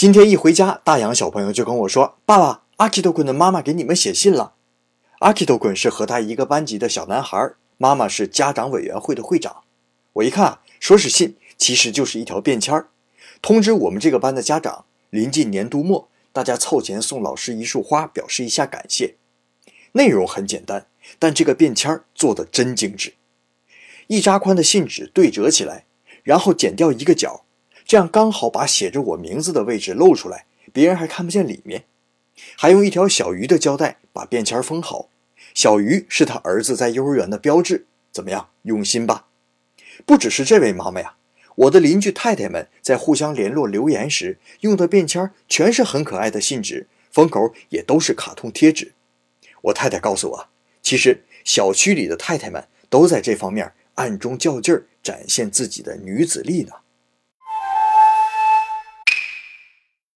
今天一回家，大洋小朋友就跟我说：“爸爸，阿基多滚的妈妈给你们写信了。”阿基多滚是和他一个班级的小男孩，妈妈是家长委员会的会长。我一看，说是信，其实就是一条便签儿，通知我们这个班的家长，临近年度末，大家凑钱送老师一束花，表示一下感谢。内容很简单，但这个便签儿做的真精致。一扎宽的信纸对折起来，然后剪掉一个角，这样刚好把写着我名字的位置露出来，别人还看不见里面。还用一条小鱼的胶带把便签封好，小鱼是他儿子在幼儿园的标志。怎么样，用心吧？不只是这位妈妈呀，我的邻居太太们在互相联络留言时用的便签全是很可爱的信纸，封口也都是卡通贴纸。我太太告诉我，其实小区里的太太们都在这方面暗中较劲儿，展现自己的女子力呢。